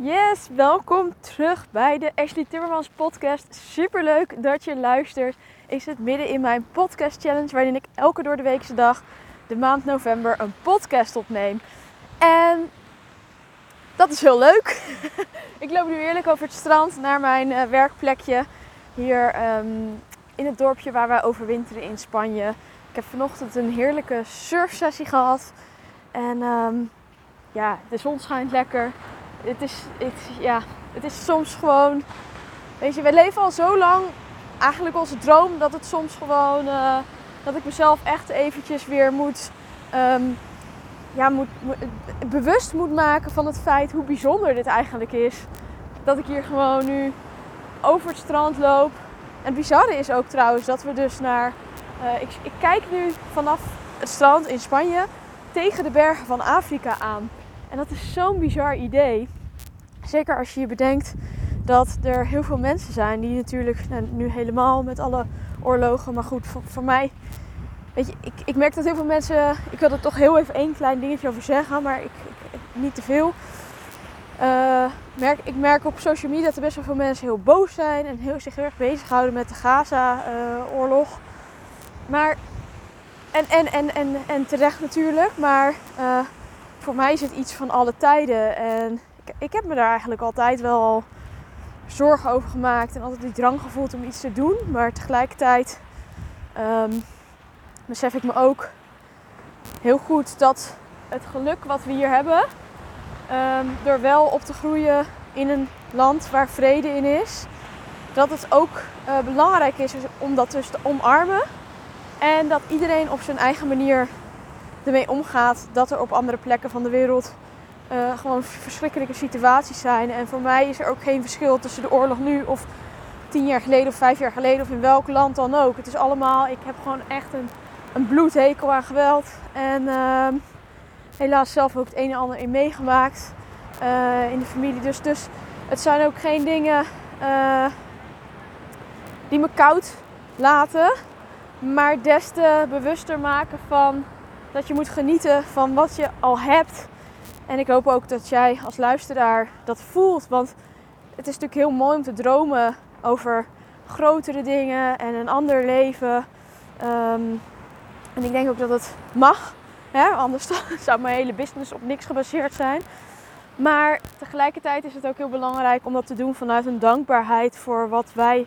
Yes, welkom terug bij de Ashley Timmermans podcast. Super leuk dat je luistert. Ik zit midden in mijn podcast challenge waarin ik elke door de weekse dag de maand november een podcast opneem. En dat is heel leuk. ik loop nu eerlijk over het strand naar mijn uh, werkplekje hier um, in het dorpje waar wij overwinteren in Spanje. Ik heb vanochtend een heerlijke surfsessie gehad. En um, ja, de zon schijnt lekker het is, ja, het is soms gewoon. Weet je, we leven al zo lang. Eigenlijk onze droom dat het soms gewoon. Uh, dat ik mezelf echt eventjes weer moet. Um, ja, moet, bewust moet maken van het feit hoe bijzonder dit eigenlijk is. Dat ik hier gewoon nu over het strand loop. En het bizarre is ook trouwens dat we dus naar. Uh, ik, ik kijk nu vanaf het strand in Spanje tegen de bergen van Afrika aan. En dat is zo'n bizar idee. Zeker als je je bedenkt dat er heel veel mensen zijn die natuurlijk nou, nu helemaal met alle oorlogen, maar goed, voor, mij, weet je, ik, ik merk dat heel veel mensen, ik wil er toch heel even één klein dingetje over zeggen, maar ik, niet te veel. Uh, merk, ik merk op social media dat er best wel veel mensen heel boos zijn en heel, zich heel erg bezighouden met de Gaza-oorlog. Maar, en, en, en, en, en terecht natuurlijk, maar uh, voor mij is het iets van alle tijden. En ik, heb me daar eigenlijk altijd wel zorgen over gemaakt en altijd die drang gevoeld om iets te doen. Maar tegelijkertijd um, besef ik me ook heel goed dat het geluk wat we hier hebben, door wel op te groeien in een land waar vrede in is, dat het ook uh, belangrijk is om dat dus te omarmen. En dat iedereen op zijn eigen manier ermee omgaat dat er op andere plekken van de wereld uh, gewoon verschrikkelijke situaties zijn. En voor mij is er ook geen verschil tussen de oorlog nu of tien jaar geleden of vijf jaar geleden of in welk land dan ook. Het is allemaal, ik heb gewoon echt een, een bloedhekel aan geweld. En uh, helaas zelf ook het een en ander in meegemaakt uh, in de familie. Dus, dus het zijn ook geen dingen uh, die me koud laten. Maar des te bewuster maken van dat je moet genieten van wat je al hebt. En ik hoop ook dat jij als luisteraar dat voelt. Want het is natuurlijk heel mooi om te dromen over grotere dingen en een ander leven. Um, en ik denk ook dat het mag. Hè? Anders zou mijn hele business op niks gebaseerd zijn. Maar tegelijkertijd is het ook heel belangrijk om dat te doen vanuit een dankbaarheid voor wat wij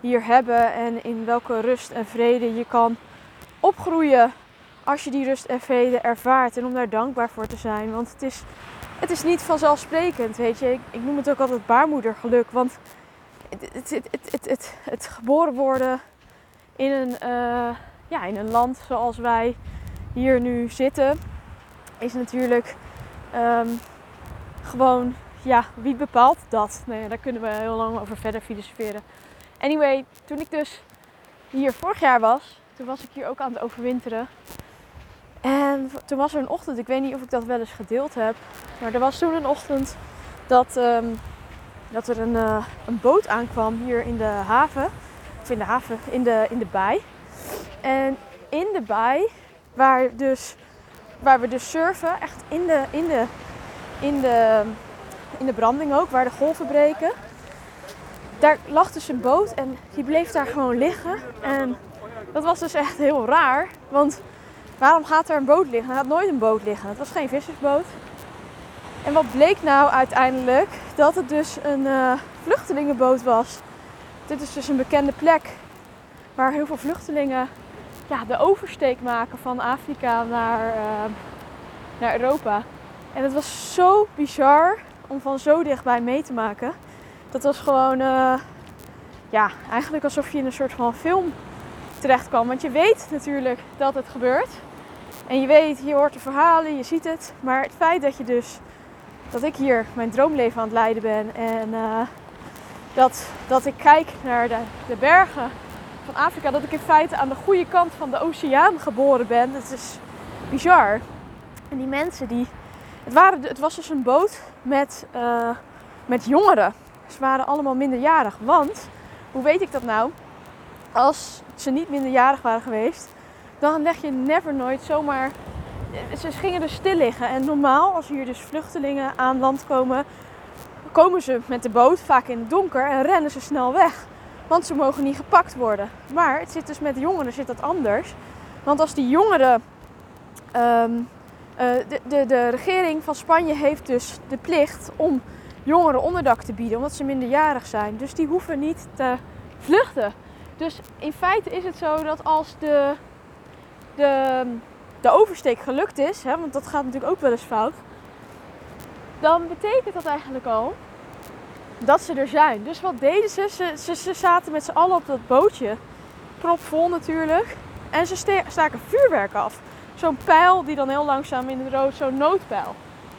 hier hebben. En in welke rust en vrede je kan opgroeien als je die rust en vrede ervaart en om daar dankbaar voor te zijn. Want het is, het is niet vanzelfsprekend, weet je. Ik, ik noem het ook altijd baarmoedergeluk, want het, het, het, het, geboren worden in een, uh, ja, in een land zoals wij hier nu zitten, is natuurlijk um, gewoon, ja, wie bepaalt dat? Nee, daar kunnen we heel lang over verder filosoferen. Anyway, toen ik dus hier vorig jaar was, toen was ik hier ook aan het overwinteren. En toen was er een ochtend, ik weet niet of ik dat wel eens gedeeld heb, maar er was toen een ochtend dat, um, dat er een, uh, een boot aankwam hier in de haven. Of in de haven, in de, in de baai. En in de baai, waar, dus, waar we dus surfen, echt in de, in, de, in, de, in de branding ook, waar de golven breken. Daar lag dus een boot en die bleef daar gewoon liggen. En dat was dus echt heel raar, want Waarom gaat er een boot liggen? Er gaat nooit een boot liggen. Het was geen vissersboot. En wat bleek nou uiteindelijk? Dat het dus een uh, vluchtelingenboot was. Dit is dus een bekende plek waar heel veel vluchtelingen ja, de oversteek maken van Afrika naar, uh, naar Europa. En het was zo bizar om van zo dichtbij mee te maken. Dat was gewoon, uh, ja, eigenlijk alsof je in een soort van film terecht kwam. Want je weet natuurlijk dat het gebeurt. En je weet, je hoort de verhalen, je ziet het. Maar het feit dat je dus, dat ik hier mijn droomleven aan het leiden ben en uh, dat, dat ik kijk naar de, de bergen van Afrika, dat ik in feite aan de goede kant van de oceaan geboren ben, dat is bizar. En die mensen die, het, waren, het was dus een boot met, uh, met jongeren. Ze waren allemaal minderjarig, want, hoe weet ik dat nou? Als ze niet minderjarig waren geweest, dan leg je never nooit zomaar. Ze gingen dus stil liggen. En normaal, als hier dus vluchtelingen aan land komen, komen ze met de boot, vaak in het donker, en rennen ze snel weg. Want ze mogen niet gepakt worden. Maar het zit dus met jongeren zit dat anders. Want als die jongeren. ehm, eh, de, de, de regering van Spanje heeft dus de plicht om jongeren onderdak te bieden, omdat ze minderjarig zijn. Dus die hoeven niet te vluchten. Dus in feite is het zo dat als de, de, de oversteek gelukt is, hè, want dat gaat natuurlijk ook wel eens fout, dan betekent dat eigenlijk al dat ze er zijn. Dus wat deden ze? Ze, ze, ze zaten met z'n allen op dat bootje, propvol natuurlijk, en ze staken vuurwerk af. Zo'n pijl die dan heel langzaam in het rood, zo'n noodpijl.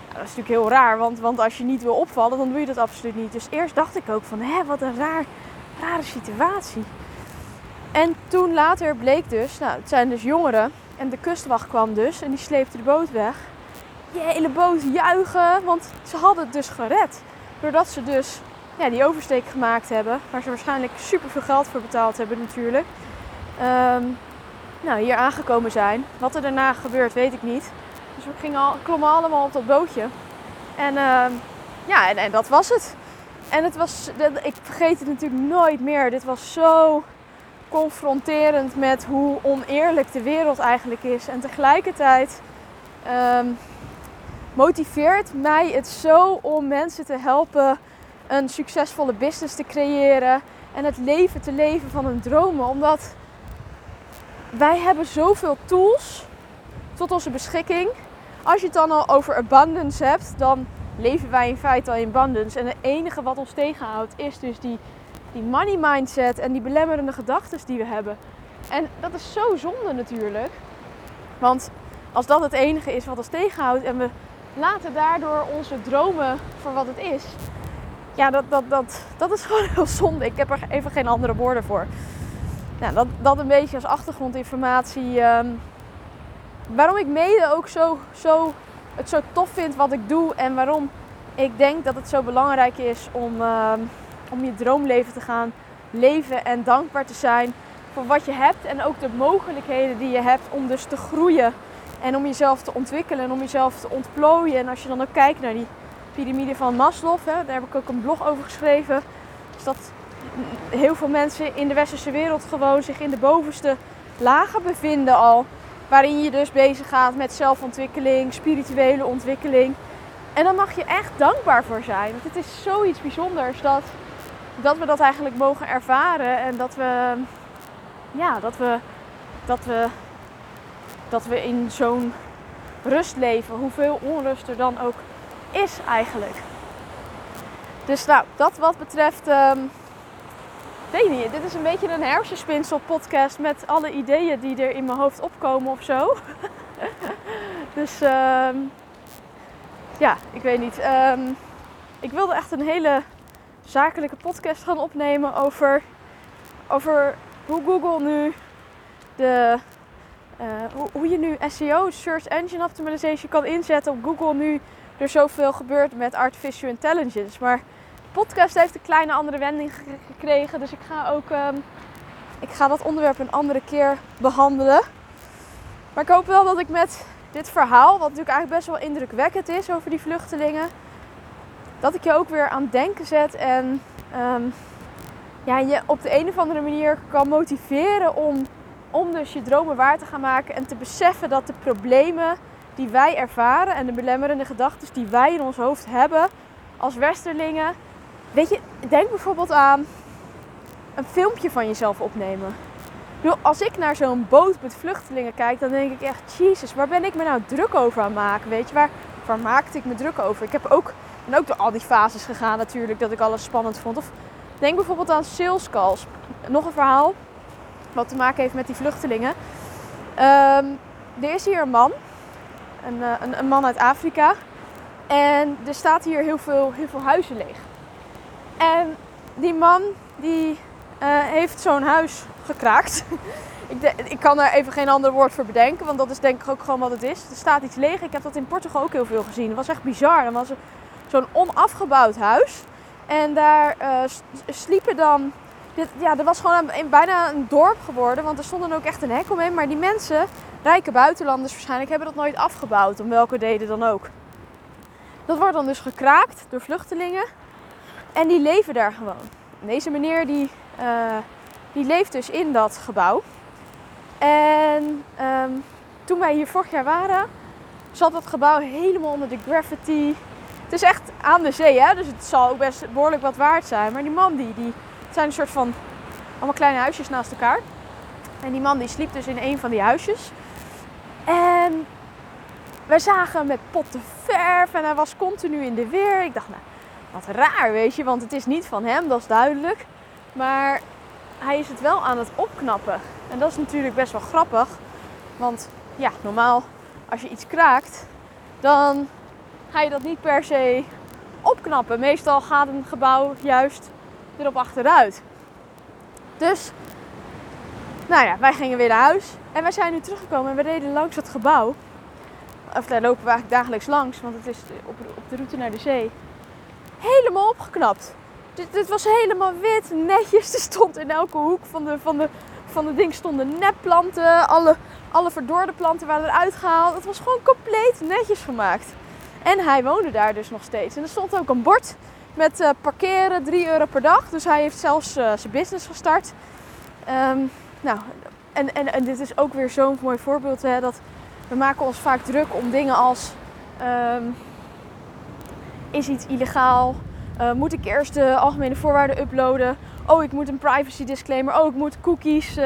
Dat is natuurlijk heel raar, want, want als je niet wil opvallen, dan doe je dat absoluut niet. Dus eerst dacht ik ook van, hé, wat een raar, rare situatie. En toen later bleek dus, nou, het zijn dus jongeren. En de kustwacht kwam dus en die sleepte de boot weg. Die hele boot juichen, want ze hadden het dus gered. Doordat ze dus ja, die oversteek gemaakt hebben, waar ze waarschijnlijk super veel geld voor betaald hebben natuurlijk. Ehm, nou, hier aangekomen zijn. Wat er daarna gebeurt, weet ik niet. Dus we gingen al, klommen allemaal op dat bootje. En ehm, ja, en, en dat was het. En het was, ik vergeet het natuurlijk nooit meer. Dit was zo confronterend met hoe oneerlijk de wereld eigenlijk is. En tegelijkertijd ehm, motiveert mij het zo om mensen te helpen een succesvolle business te creëren. En het leven te leven van hun dromen. Omdat wij hebben zoveel tools tot onze beschikking. Als je het dan al over abundance hebt, dan leven wij in feite al in abundance. En het enige wat ons tegenhoudt is dus die, die money mindset en die belemmerende gedachten die we hebben. En dat is zo zonde natuurlijk. Want als dat het enige is wat ons tegenhoudt en we laten daardoor onze dromen voor wat het is. Ja, dat, dat, dat, dat is gewoon heel zonde. Ik heb er even geen andere woorden voor. Nou, dat, dat een beetje als achtergrondinformatie. ehm, waarom ik mede ook zo, zo, het zo tof vind wat ik doe. En waarom ik denk dat het zo belangrijk is om, ehm, om je droomleven te gaan leven. En dankbaar te zijn voor wat je hebt. En ook de mogelijkheden die je hebt om dus te groeien. En om jezelf te ontwikkelen en om jezelf te ontplooien. En als je dan ook kijkt naar die piramide van Maslow, hè, daar heb ik ook een blog over geschreven. Dus dat heel veel mensen in de westerse wereld gewoon zich in de bovenste lagen bevinden al. Waarin je dus bezig gaat met zelfontwikkeling, spirituele ontwikkeling. En daar mag je echt dankbaar voor zijn. Want het is zoiets bijzonders dat, dat we dat eigenlijk mogen ervaren. En dat we, ja, dat we, dat we, dat we in zo'n rust leven. Hoeveel onrust er dan ook is eigenlijk. Dus nou, dat wat betreft. ehm, weet niet, dit is een beetje een hersenspinsel podcast met alle ideeën die er in mijn hoofd opkomen of zo. dus ehm, ja, ik weet niet. Ehm, ik wilde echt een hele zakelijke podcast gaan opnemen over, over hoe Google nu de. eh, hoe, je nu SEO, Search Engine Optimization, kan inzetten op Google nu er zoveel gebeurt met artificial intelligence. Maar de podcast heeft een kleine andere wending ge- gekregen. Dus ik ga ook ehm, ik ga dat onderwerp een andere keer behandelen. Maar ik hoop wel dat ik met dit verhaal, wat natuurlijk eigenlijk best wel indrukwekkend is over die vluchtelingen, dat ik je ook weer aan het denken zet en ehm, ja, je op de een of andere manier kan motiveren om, om dus je dromen waar te gaan maken en te beseffen dat de problemen die wij ervaren en de belemmerende gedachten die wij in ons hoofd hebben als westerlingen. Weet je, denk bijvoorbeeld aan een filmpje van jezelf opnemen. Als ik naar zo'n boot met vluchtelingen kijk, dan denk ik echt, jezus, waar ben ik me nou druk over aan maken? Weet je, waar, waar maakte ik me druk over? Ik heb ook, ben ook door al die fases gegaan natuurlijk, dat ik alles spannend vond. Of denk bijvoorbeeld aan sales calls. Nog een verhaal wat te maken heeft met die vluchtelingen. Ehm, er is hier een man, een, eh, een, een man uit Afrika. En er staat hier heel veel, heel veel huizen leeg. En die man die eh, heeft zo'n huis gekraakt. ik, ik kan er even geen ander woord voor bedenken, want dat is denk ik ook gewoon wat het is. Er staat iets leeg. Ik heb dat in Portugal ook heel veel gezien. Het was echt bizar. Er was zo'n onafgebouwd huis. En daar eh, sliepen dan. Ja, er was gewoon een, bijna een dorp geworden, want er stond dan ook echt een hek omheen. Maar die mensen, rijke buitenlanders waarschijnlijk, hebben dat nooit afgebouwd, om welke reden dan ook. Dat wordt dan dus gekraakt door vluchtelingen. En die leven daar gewoon. Deze meneer die, uh, die leeft dus in dat gebouw. En um, toen wij hier vorig jaar waren, zat dat gebouw helemaal onder de graffiti. Het is echt aan de zee, hè? dus het zal ook best behoorlijk wat waard zijn. Maar die man, die, die, het zijn een soort van allemaal kleine huisjes naast elkaar. En die man die sliep dus in een van die huisjes. En wij zagen hem met potten verf en hij was continu in de weer. Ik dacht, nou, wat raar, weet je, want het is niet van hem, dat is duidelijk. Maar hij is het wel aan het opknappen. En dat is natuurlijk best wel grappig. Want ja, normaal als je iets kraakt, dan ga je dat niet per se opknappen. Meestal gaat een gebouw juist erop achteruit. Dus, nou ja, wij gingen weer naar huis. En wij zijn nu teruggekomen en we reden langs het gebouw. Of daar lopen we eigenlijk dagelijks langs, want het is op, de route naar de zee. Helemaal opgeknapt. Dit, was helemaal wit, netjes. Er stond in elke hoek van de, van de, van de ding stonden nepplanten. Alle, alle verdorde planten waren eruit gehaald. Het was gewoon compleet netjes gemaakt. En hij woonde daar dus nog steeds. En er stond ook een bord met uh, parkeren, 3 euro per dag. Dus hij heeft zelfs uh, zijn business gestart. Um, nou, en, en, en dit is ook weer zo'n mooi voorbeeld. Hè, dat we maken ons vaak druk om dingen als... Um, is iets illegaal? Uh, moet ik eerst de algemene voorwaarden uploaden? Oh, ik moet een privacy disclaimer. Oh, ik moet cookies,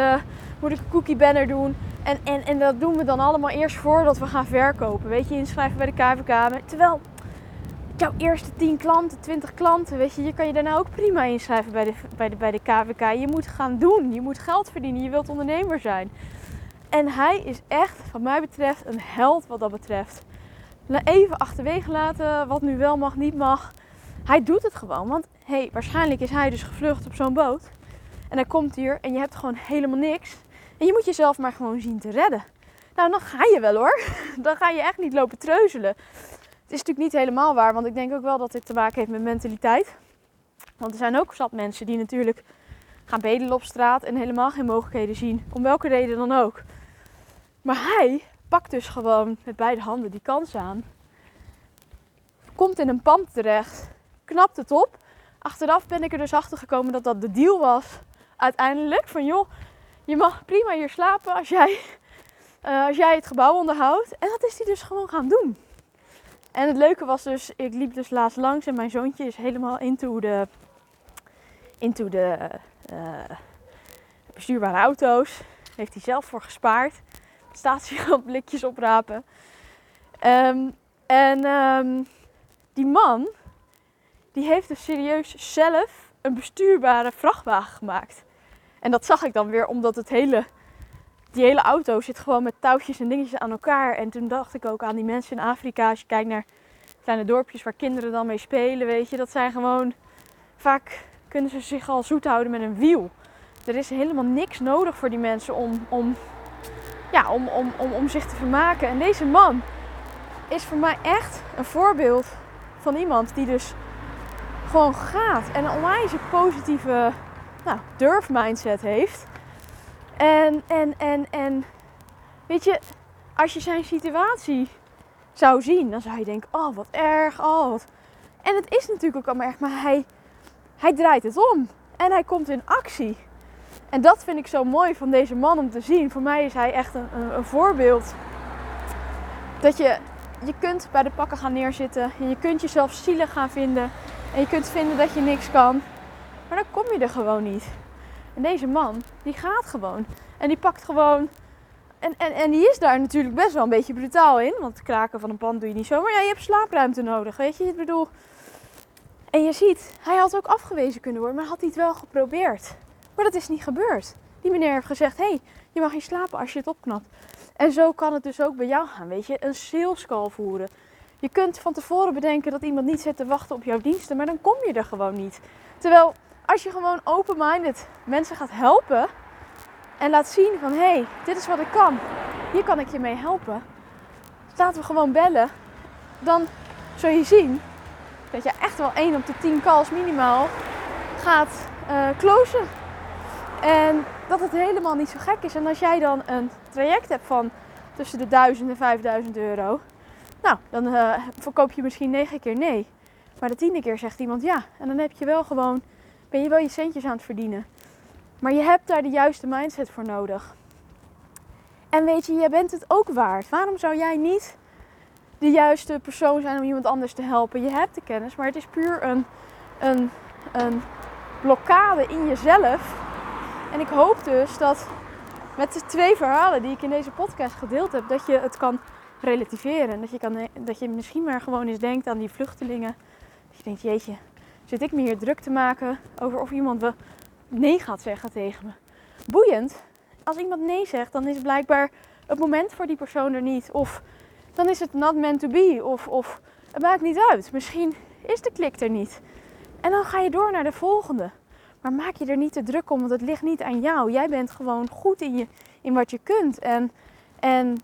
moet ik een cookie banner doen. En, en, en dat doen we dan allemaal eerst voordat we gaan verkopen. Weet je, inschrijven bij de KVK. Terwijl jouw eerste 10 klanten, 20 klanten, weet je, je kan je daarna ook prima inschrijven bij de, bij, de, bij de KVK. Je moet gaan doen, je moet geld verdienen, je wilt ondernemer zijn. En hij is echt, wat mij betreft, een held wat dat betreft. Even achterwege laten wat nu wel mag, niet mag. Hij doet het gewoon, want hey, waarschijnlijk is hij dus gevlucht op zo'n boot. En hij komt hier en je hebt gewoon helemaal niks. En je moet jezelf maar gewoon zien te redden. Nou, dan ga je wel hoor. Dan ga je echt niet lopen treuzelen. Het is natuurlijk niet helemaal waar, want ik denk ook wel dat dit te maken heeft met mentaliteit. Want er zijn ook zat mensen die natuurlijk gaan bedelen op straat en helemaal geen mogelijkheden zien. Om welke reden dan ook. Maar hij pakt dus gewoon met beide handen die kans aan. Komt in een pand terecht. Knapt het op. Achteraf ben ik er dus achter gekomen dat dat de deal was. Uiteindelijk van joh, je mag prima hier slapen als jij, uh, als jij het gebouw onderhoudt. En dat is hij dus gewoon gaan doen. En het leuke was dus, ik liep dus laatst langs en mijn zoontje is helemaal into de, into de uh, bestuurbare auto's. Heeft hij zelf voor gespaard. Staat blikjes oprapen. Um, en um, die man, die heeft dus serieus zelf een bestuurbare vrachtwagen gemaakt. En dat zag ik dan weer omdat het hele, die hele auto zit gewoon met touwtjes en dingetjes aan elkaar. En toen dacht ik ook aan die mensen in Afrika. Als je kijkt naar kleine dorpjes waar kinderen dan mee spelen, weet je. Dat zijn gewoon, vaak kunnen ze zich al zoet houden met een wiel. Er is helemaal niks nodig voor die mensen om, om, ja, om, om, om, om zich te vermaken. En deze man is voor mij echt een voorbeeld van iemand die dus gewoon gaat. En een onwijs positieve nou, durf mindset heeft. En, en, en, en weet je, als je zijn situatie zou zien, dan zou je denken, oh wat erg, oh wat. En het is natuurlijk ook allemaal erg, maar hij, hij draait het om. En hij komt in actie. En dat vind ik zo mooi van deze man om te zien. Voor mij is hij echt een, een, een voorbeeld. Dat je, je kunt bij de pakken gaan neerzitten. En je kunt jezelf zielig gaan vinden. En je kunt vinden dat je niks kan. Maar dan kom je er gewoon niet. En deze man, die gaat gewoon. En die pakt gewoon. En, en, en die is daar natuurlijk best wel een beetje brutaal in. Want kraken van een pand doe je niet zo. Maar ja, je hebt slaapruimte nodig. Weet je, ik bedoel. En je ziet, hij had ook afgewezen kunnen worden. Maar had hij het wel geprobeerd. Maar dat is niet gebeurd. Die meneer heeft gezegd: hé, hey, je mag hier slapen als je het opknapt. En zo kan het dus ook bij jou gaan. Weet je, een sales call voeren. Je kunt van tevoren bedenken dat iemand niet zit te wachten op jouw diensten, maar dan kom je er gewoon niet. Terwijl als je gewoon open-minded mensen gaat helpen en laat zien van hé, hey, dit is wat ik kan, hier kan ik je mee helpen. Laten we gewoon bellen. Dan zul je zien dat je echt wel 1 op de 10 calls minimaal gaat uh, closen. En dat het helemaal niet zo gek is. En als jij dan een traject hebt van tussen de 1000 en 5000 euro, nou, dan uh, verkoop je misschien 9 keer nee. Maar de tiende keer zegt iemand ja. En dan heb je wel gewoon, ben je wel je centjes aan het verdienen. Maar je hebt daar de juiste mindset voor nodig. En weet je, jij bent het ook waard. Waarom zou jij niet de juiste persoon zijn om iemand anders te helpen? Je hebt de kennis, maar het is puur een, een, een blokkade in jezelf. En ik hoop dus dat met de twee verhalen die ik in deze podcast gedeeld heb, dat je het kan relativeren. Dat je, kan, dat je misschien maar gewoon eens denkt aan die vluchtelingen. Dat je denkt, jeetje, zit ik me hier druk te maken over of iemand wel nee gaat zeggen tegen me. Boeiend. Als iemand nee zegt, dan is blijkbaar het moment voor die persoon er niet. Of dan is het not meant to be. Of, of het maakt niet uit. Misschien is de klik er niet. En dan ga je door naar de volgende. Maar maak je er niet te druk om, want het ligt niet aan jou. Jij bent gewoon goed in, je, in wat je kunt. En, en,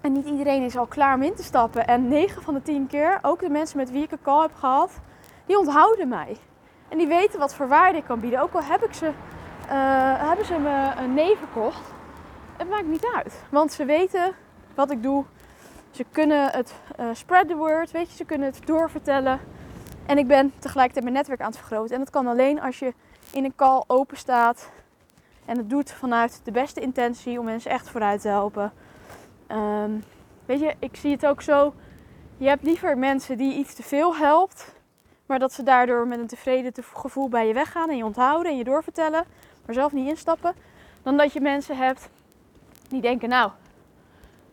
en niet iedereen is al klaar om in te stappen. En 9 van de 10 keer, ook de mensen met wie ik een call heb gehad, die onthouden mij. En die weten wat voor waarde ik kan bieden. Ook al heb ik ze, uh, hebben ze me een nee verkocht. Het maakt niet uit. Want ze weten wat ik doe. Ze kunnen het uh, spread the word, weet je, ze kunnen het doorvertellen. En ik ben tegelijkertijd mijn netwerk aan het vergroten. En dat kan alleen als je in een call open staat en het doet vanuit de beste intentie om mensen echt vooruit te helpen. Um, weet je, ik zie het ook zo. Je hebt liever mensen die iets te veel helpt, maar dat ze daardoor met een tevreden gevoel bij je weggaan en je onthouden en je doorvertellen, maar zelf niet instappen. Dan dat je mensen hebt die denken, nou,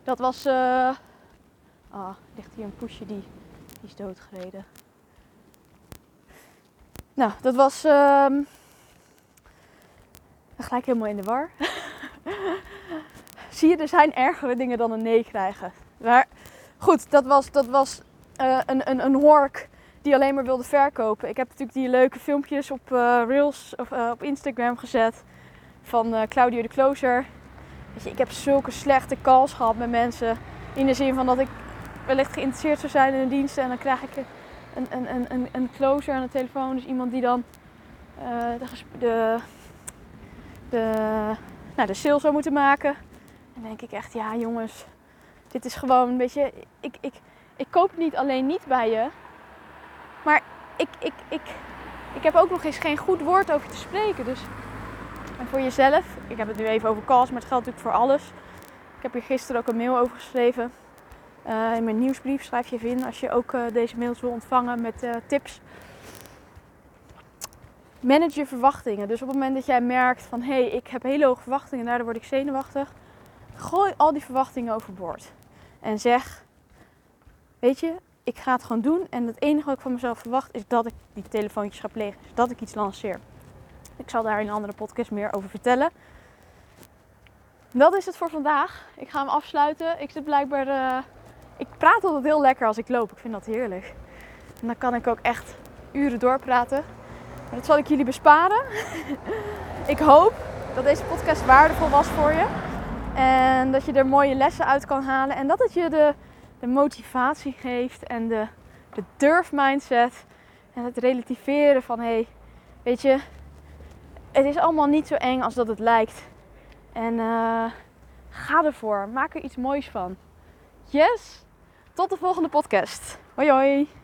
dat was. Uh... Ah, ligt hier een poesje die, die is doodgereden. Nou, dat was. Uh... Gelijk helemaal in de war. Zie je, er zijn ergere dingen dan een nee krijgen. Maar goed, dat was, dat was uh, een, een, een hork die alleen maar wilde verkopen. Ik heb natuurlijk die leuke filmpjes op uh, Reels of uh, op Instagram gezet van Claudio de Closer. Weet je, ik heb zulke slechte calls gehad met mensen. In de zin van dat ik wellicht geïnteresseerd zou zijn in een dienst en dan krijg ik een, een, een, een, een closer aan de telefoon. Dus iemand die dan de, de, de, nou, de sale zou moeten maken. En dan denk ik echt, ja jongens, dit is gewoon een beetje. Ik, ik, ik koop niet alleen niet bij je, maar ik, ik, ik, ik heb ook nog eens geen goed woord over te spreken. Dus en voor jezelf, ik heb het nu even over calls, maar het geldt natuurlijk voor alles. Ik heb hier gisteren ook een mail over geschreven. Uh, in mijn nieuwsbrief schrijf je even in als je ook uh, deze mails wil ontvangen met uh, tips. Manage je verwachtingen. Dus op het moment dat jij merkt van hé, hey, ik heb hele hoge verwachtingen en daardoor word ik zenuwachtig. Gooi al die verwachtingen overboord. En zeg, weet je, ik ga het gewoon doen. En het enige wat ik van mezelf verwacht is dat ik die telefoontjes ga plegen. Dus dat ik iets lanceer. Ik zal daar in een andere podcast meer over vertellen. Dat is het voor vandaag. Ik ga hem afsluiten. Ik zit blijkbaar. Uh, ik praat altijd heel lekker als ik loop. Ik vind dat heerlijk. En dan kan ik ook echt uren doorpraten. Maar dat zal ik jullie besparen. ik hoop dat deze podcast waardevol was voor je. En dat je er mooie lessen uit kan halen. En dat het je de, de motivatie geeft en de, de durf mindset. En het relativeren van hé, hey, weet je, het is allemaal niet zo eng als dat het lijkt. En uh, ga ervoor. Maak er iets moois van. Yes! Tot de volgende podcast. Hoi hoi!